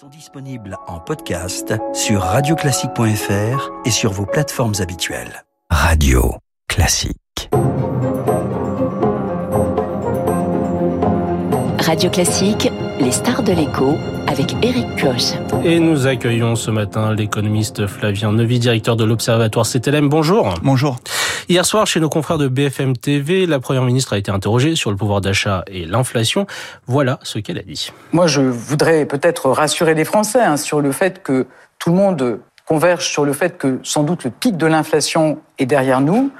sont disponibles en podcast sur radioclassique.fr et sur vos plateformes habituelles. Radio Classique. Radio Classique, les stars de l'écho avec Eric Koch. Et nous accueillons ce matin l'économiste Flavien Neuvy, directeur de l'Observatoire CTLM. Bonjour. Bonjour. Hier soir, chez nos confrères de BFM TV, la Première ministre a été interrogée sur le pouvoir d'achat et l'inflation. Voilà ce qu'elle a dit. Moi, je voudrais peut-être rassurer les Français hein, sur le fait que tout le monde converge sur le fait que sans doute le pic de l'inflation est derrière nous.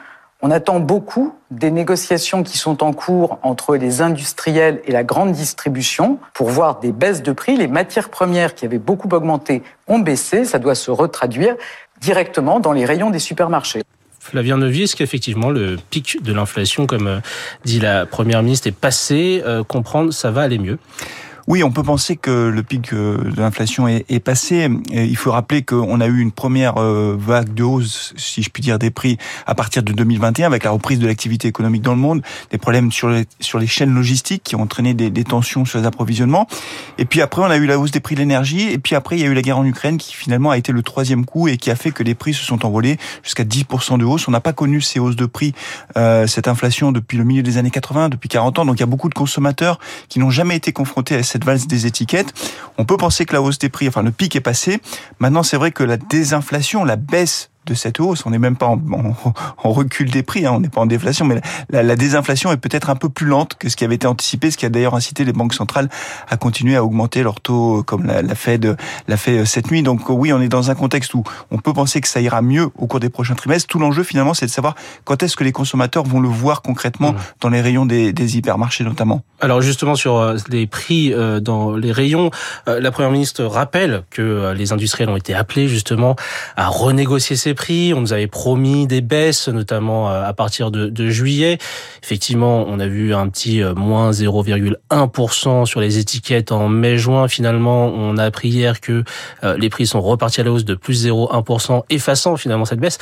On attend beaucoup des négociations qui sont en cours entre les industriels et la grande distribution pour voir des baisses de prix. Les matières premières qui avaient beaucoup augmenté ont baissé. Ça doit se retraduire directement dans les rayons des supermarchés. Flavien est-ce qu'effectivement le pic de l'inflation, comme euh, dit la Première ministre, est passé euh, Comprendre, ça va aller mieux? Oui, on peut penser que le pic euh, de l'inflation est, est, passé. il faut rappeler qu'on a eu une première euh, vague de hausse, si je puis dire, des prix à partir de 2021 avec la reprise de l'activité économique dans le monde, des problèmes sur les, sur les chaînes logistiques qui ont entraîné des, des, tensions sur les approvisionnements. Et puis après, on a eu la hausse des prix de l'énergie. Et puis après, il y a eu la guerre en Ukraine qui finalement a été le troisième coup et qui a fait que les prix se sont envolés jusqu'à 10% de hausse. On n'a pas connu ces hausses de prix, euh, cette inflation depuis le milieu des années 80, depuis 40 ans. Donc il y a beaucoup de consommateurs qui n'ont jamais été confrontés à valse des étiquettes. On peut penser que la hausse des prix, enfin le pic est passé. Maintenant, c'est vrai que la désinflation, la baisse de cette hausse. On n'est même pas en, recul des prix, hein. on n'est pas en déflation, mais la, désinflation est peut-être un peu plus lente que ce qui avait été anticipé, ce qui a d'ailleurs incité les banques centrales à continuer à augmenter leurs taux, comme la, la Fed l'a fait euh, cette nuit. Donc oui, on est dans un contexte où on peut penser que ça ira mieux au cours des prochains trimestres. Tout l'enjeu finalement, c'est de savoir quand est-ce que les consommateurs vont le voir concrètement mmh. dans les rayons des, des, hypermarchés notamment. Alors justement sur euh, les prix euh, dans les rayons, la première ministre rappelle que les industriels ont été appelés justement à renégocier ces prix. On nous avait promis des baisses, notamment euh, à partir de, juillet. Effectivement, on a vu un petit euh, moins 0,1% sur les étiquettes en mai-juin. Finalement, on a appris hier que euh, les prix sont repartis à la hausse de plus 0,1%, effaçant finalement cette baisse.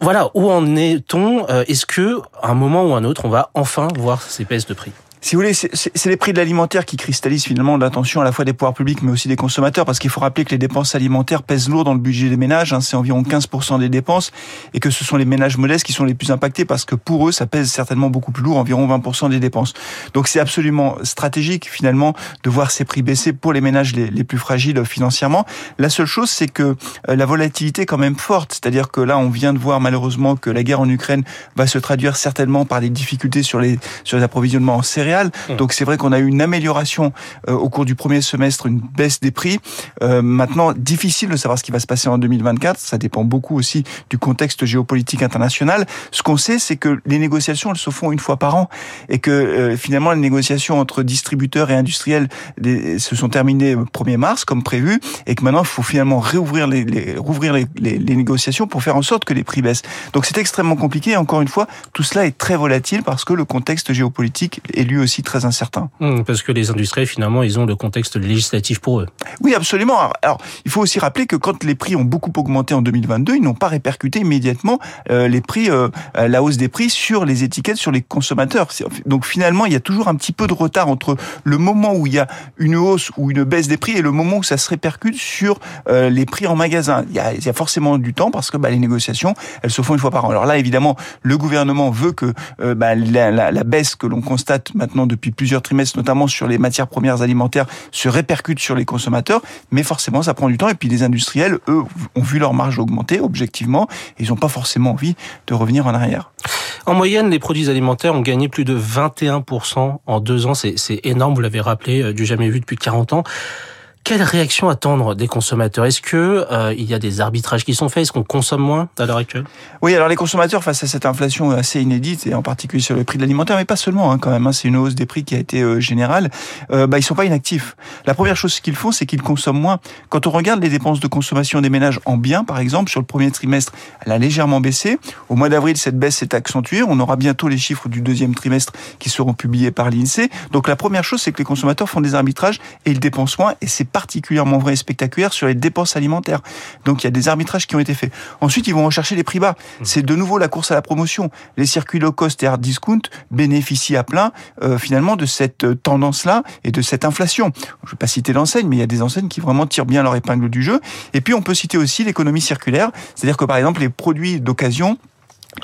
voilà, où en est-on? Est-ce que, à un moment ou un autre, on va enfin voir ces baisses de prix? Si vous voulez, c'est les prix de l'alimentaire qui cristallisent finalement l'attention à la fois des pouvoirs publics mais aussi des consommateurs parce qu'il faut rappeler que les dépenses alimentaires pèsent lourd dans le budget des ménages, hein, c'est environ 15% des dépenses et que ce sont les ménages modestes qui sont les plus impactés parce que pour eux ça pèse certainement beaucoup plus lourd, environ 20% des dépenses. Donc c'est absolument stratégique finalement de voir ces prix baisser pour les ménages les, plus fragiles financièrement. La seule chose c'est que euh, la volatilité est quand même forte, c'est-à-dire que là on vient de voir malheureusement que la guerre en Ukraine va se traduire certainement par des difficultés sur les sur les approvisionnements en céréales Mmh. Donc c'est vrai qu'on a eu une amélioration euh, au cours du premier semestre, une baisse des prix. Euh, maintenant, difficile de savoir ce qui va se passer en 2024. Ça dépend beaucoup aussi du contexte géopolitique international. Ce qu'on sait, c'est que les négociations, elles se font une fois par an et que euh, finalement les négociations entre distributeurs et industriels se sont terminées le 1er mars comme prévu et que maintenant il faut finalement réouvrir les, les rouvrir les, les, les, négociations pour faire en sorte que les prix baissent. Donc c'est extrêmement compliqué et encore une fois, tout cela est très volatile parce que le contexte géopolitique est lui aussi très incertain. Mmh, parce que les industriels, finalement, ils ont le contexte législatif pour eux. Oui, absolument. Alors, il faut aussi rappeler que quand les prix ont beaucoup augmenté en 2022, ils n'ont pas répercuté immédiatement euh, les prix, euh, la hausse des prix sur les étiquettes, sur les consommateurs. Donc finalement, il y a toujours un petit peu de retard entre le moment où il y a une hausse ou une baisse des prix et le moment où ça se répercute sur euh, les prix en magasin. Il y, a, il y a forcément du temps parce que bah, les négociations, elles se font une fois par an. Alors là, évidemment, le gouvernement veut que bah, la, la, la baisse que l'on constate maintenant depuis plusieurs trimestres, notamment sur les matières premières alimentaires, se répercute sur les consommateurs. Mais forcément, ça prend du temps. Et puis les industriels, eux, ont vu leur marge augmenter objectivement. Et ils n'ont pas forcément envie de revenir en arrière. En moyenne, les produits alimentaires ont gagné plus de 21% en deux ans. C'est énorme, vous l'avez rappelé, euh, du jamais vu depuis 40 ans. Quelle réaction attendre des consommateurs? Est-ce que euh, il y a des arbitrages qui sont faits? Est-ce qu'on consomme moins à l'heure actuelle? Oui, alors les consommateurs face à cette inflation assez inédite et en particulier sur le prix de l'alimentaire, mais pas seulement hein, quand même. Hein, c'est une hausse des prix qui a été euh, générale. Euh, bah ils sont pas inactifs. La première chose qu'ils font, c'est qu'ils consomment moins. Quand on regarde les dépenses de consommation des ménages en biens, par exemple, sur le premier trimestre, elle a légèrement baissé. Au mois d'avril, cette baisse s'est accentuée. On aura bientôt les chiffres du deuxième trimestre qui seront publiés par l'Insee. Donc la première chose, c'est que les consommateurs font des arbitrages et ils dépensent moins. Et c'est particulièrement vrai et spectaculaire sur les dépenses alimentaires. Donc il y a des arbitrages qui ont été faits. Ensuite, ils vont rechercher les prix bas. Mmh. C'est de nouveau la course à la promotion. Les circuits low cost et hard discount bénéficient à plein euh, finalement de cette euh, tendance-là et de cette inflation. Je ne vais pas citer l'enseigne, mais il y a des enseignes qui vraiment tirent bien leur épingle du jeu. Et puis on peut citer aussi l'économie circulaire, c'est-à-dire que par exemple les produits d'occasion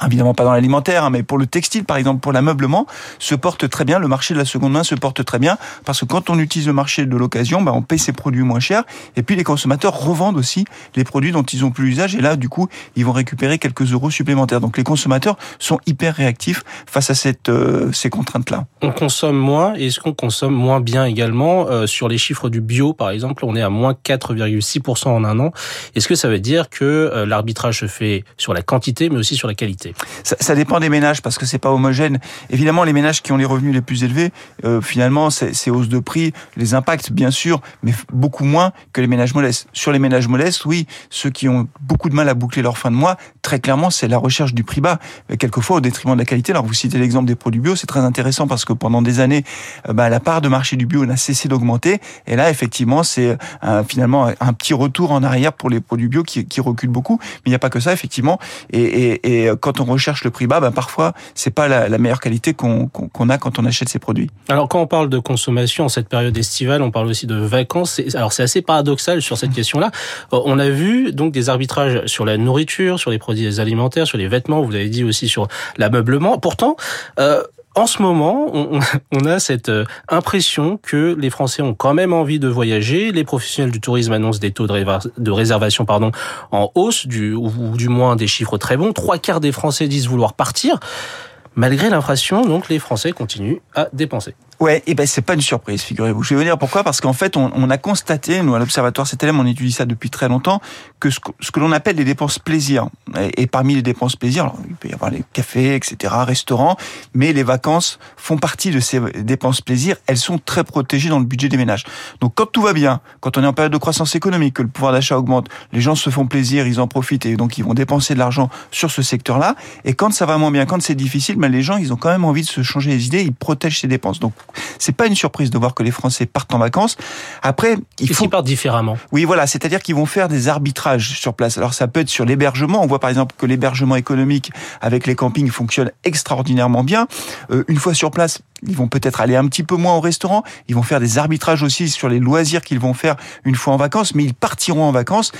évidemment pas dans l'alimentaire, hein, mais pour le textile, par exemple, pour l'ameublement, se porte très bien. Le marché de la seconde main se porte très bien parce que quand on utilise le marché de l'occasion, bah, on paye ses produits moins chers et puis les consommateurs revendent aussi les produits dont ils ont plus l'usage et là, du coup, ils vont récupérer quelques euros supplémentaires. Donc les consommateurs sont hyper réactifs face à cette, euh, ces contraintes-là. On consomme moins et est-ce qu'on consomme moins bien également? Euh, Sur les chiffres du bio, par exemple, on est à moins 4,6% en un an. Est-ce que ça veut dire que euh, l'arbitrage se fait sur la quantité mais aussi sur la qualité? Ça, ça, dépend des ménages parce que c'est pas homogène. Évidemment, les ménages qui ont les revenus les plus élevés, euh, finalement, ces hausses de prix les impactent bien sûr, mais beaucoup moins que les ménages modestes. Sur les ménages modestes, oui, ceux qui ont beaucoup de mal à boucler leur fin de mois, très clairement, c'est la recherche du prix bas, quelquefois au détriment de la qualité. Alors vous citez l'exemple des produits bio, c'est très intéressant parce que pendant des années, euh, bah, la part de marché du bio n'a cessé d'augmenter, et là, effectivement, c'est euh, finalement un petit retour en arrière pour les produits bio qui, qui reculent beaucoup. Mais il n'y a pas que ça, effectivement. Et, et, et quand on recherche le prix bas, ben parfois c'est pas la, la, meilleure qualité qu'on a quand on achète ces produits. Alors quand on parle de consommation en cette période estivale, on parle aussi de vacances. Alors c'est assez paradoxal sur cette mmh. question-là. Euh, on a vu donc des arbitrages sur la nourriture, sur les produits alimentaires, sur les vêtements. Vous l'avez dit aussi sur l'ameublement. Pourtant, euh, en ce moment, on, a cette euh, impression que les Français ont quand même envie de voyager. Les professionnels du tourisme annoncent des taux de, réservation pardon, en hausse, ou du moins des chiffres très bons. Trois quarts des Français disent vouloir partir. Malgré l'inflation, donc les Français continuent à dépenser. Ouais, et ben c'est pas une surprise, figurez-vous. Je vais vous dire pourquoi, parce qu'en fait, on, on, a constaté, nous à l'Observatoire CTLM, on étudie ça depuis très longtemps, que ce, ce que l'on appelle les dépenses plaisir, et, parmi les dépenses plaisir, il peut y avoir les cafés, etc., restaurants, mais les vacances font partie de ces dépenses plaisir. Elles sont très protégées dans le budget des ménages. Donc quand tout va bien, quand on est en période de croissance économique, que le pouvoir d'achat augmente, les gens se font plaisir, ils en profitent et donc ils vont dépenser de l'argent sur ce secteur-là. Et quand ça va moins bien, quand c'est difficile, ben les gens ils ont quand même envie de se changer les idées, ils protègent ces dépenses. Donc c'est pas une surprise de voir que les Français partent en vacances. Après, il faut partent différemment. Oui, voilà, c'est-à-dire qu'ils vont faire des arbitrages sur place. Alors ça peut être sur l'hébergement. On voit par exemple que l'hébergement économique avec les campings fonctionne extraordinairement bien. Euh, une fois sur place, ils vont peut-être aller un petit peu moins au restaurant. Ils vont faire des arbitrages aussi sur les loisirs qu'ils vont faire une fois en vacances, mais ils partiront en vacances.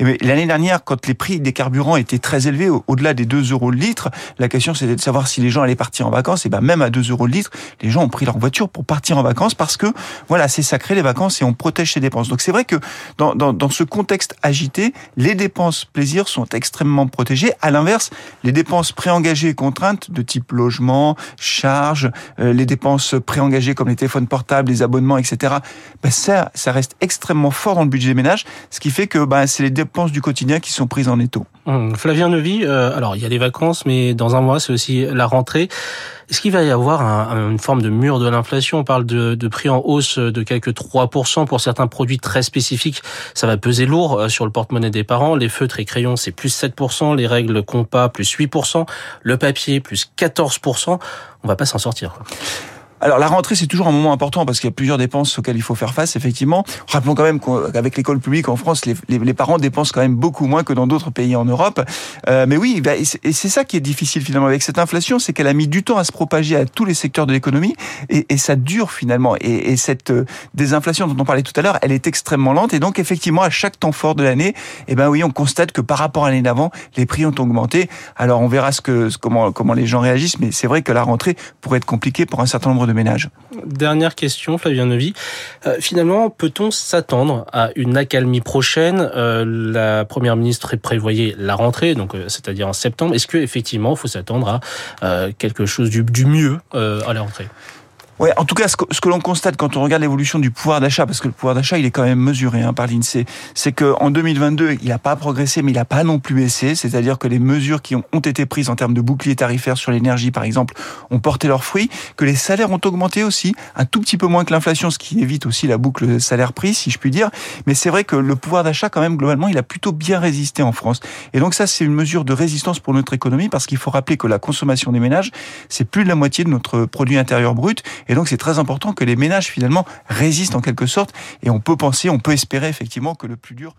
L'année dernière, quand les prix des carburants étaient très élevés, au-delà des 2 euros le litre, la question c'était de savoir si les gens allaient partir en vacances. Et ben même à 2 euros le litre, les gens ont pris leur voiture pour partir en vacances parce que voilà, c'est sacré les vacances et on protège ses dépenses. Donc c'est vrai que dans, dans, dans ce contexte agité, les dépenses plaisir sont extrêmement protégées. À l'inverse, les dépenses préengagées et contraintes de type logement, charges, euh, les dépenses préengagées comme les téléphones portables, les abonnements, etc. Ben ça, ça reste extrêmement fort dans le budget des ménages, ce qui fait que ben, c'est les dépenses du quotidien qui sont prises en étau. Hum, Flavien Neuvy, euh, alors il y a les vacances, mais dans un mois c'est aussi la rentrée. Est-ce qu'il va y avoir un, une forme de mur de l'inflation? On parle de, prix en hausse de quelques 3% pour certains produits très spécifiques. Ça va peser lourd euh, sur le porte-monnaie des parents. Les feutres et crayons, c'est plus 7%. Les règles compas, plus 8%. Le papier, plus 14%. On va pas s'en sortir. Alors la rentrée c'est toujours un moment important parce qu'il y a plusieurs dépenses auxquelles il faut faire face effectivement. Rappelons quand même qu'avec l'école publique en France, les, les, parents dépensent quand même beaucoup moins que dans d'autres pays en Europe. Euh, mais oui, bah, et c'est ça qui est difficile finalement avec cette inflation, c'est qu'elle a mis du temps à se propager à tous les secteurs de l'économie et, ça dure finalement. Et, et, cette euh, désinflation dont on parlait tout à l'heure, elle est extrêmement lente et donc effectivement à chaque temps fort de l'année, eh ben oui, on constate que par rapport à l'année d'avant, les prix ont augmenté. Alors on verra ce que comment comment les gens réagissent, mais c'est vrai que la rentrée pourrait être compliquée pour un certain nombre de Dernière question, Flavien Neuvy. Euh, finalement, peut-on s'attendre à une accalmie prochaine? Euh, La Première ministre prévoyait la rentrée, donc euh, c'est-à-dire en septembre. Est-ce qu'effectivement, il faut s'attendre à euh, quelque chose du, mieux à la rentrée? Ouais, en tout cas, ce que, que l'on constate quand on regarde l'évolution du pouvoir d'achat, parce que le pouvoir d'achat, il est quand même mesuré hein, par l'INSEE, c'est que en 2022, il n'a pas progressé, mais il n'a pas non plus baissé. C'est-à-dire que les mesures qui ont, ont été prises en termes de bouclier tarifaire sur l'énergie, par exemple, ont porté leurs fruits. Que les salaires ont augmenté aussi, un tout petit peu moins que l'inflation, ce qui évite aussi la boucle salaire-prix, si je puis dire. Mais c'est vrai que le pouvoir d'achat, quand même, globalement, il a plutôt bien résisté en France. Et donc ça, c'est une mesure de résistance pour notre économie, parce qu'il faut rappeler que la consommation des ménages, c'est plus de la moitié de notre produit intérieur brut. Et donc c'est très important que les ménages finalement résistent en quelque sorte. Et on peut penser, on peut espérer effectivement que le plus dur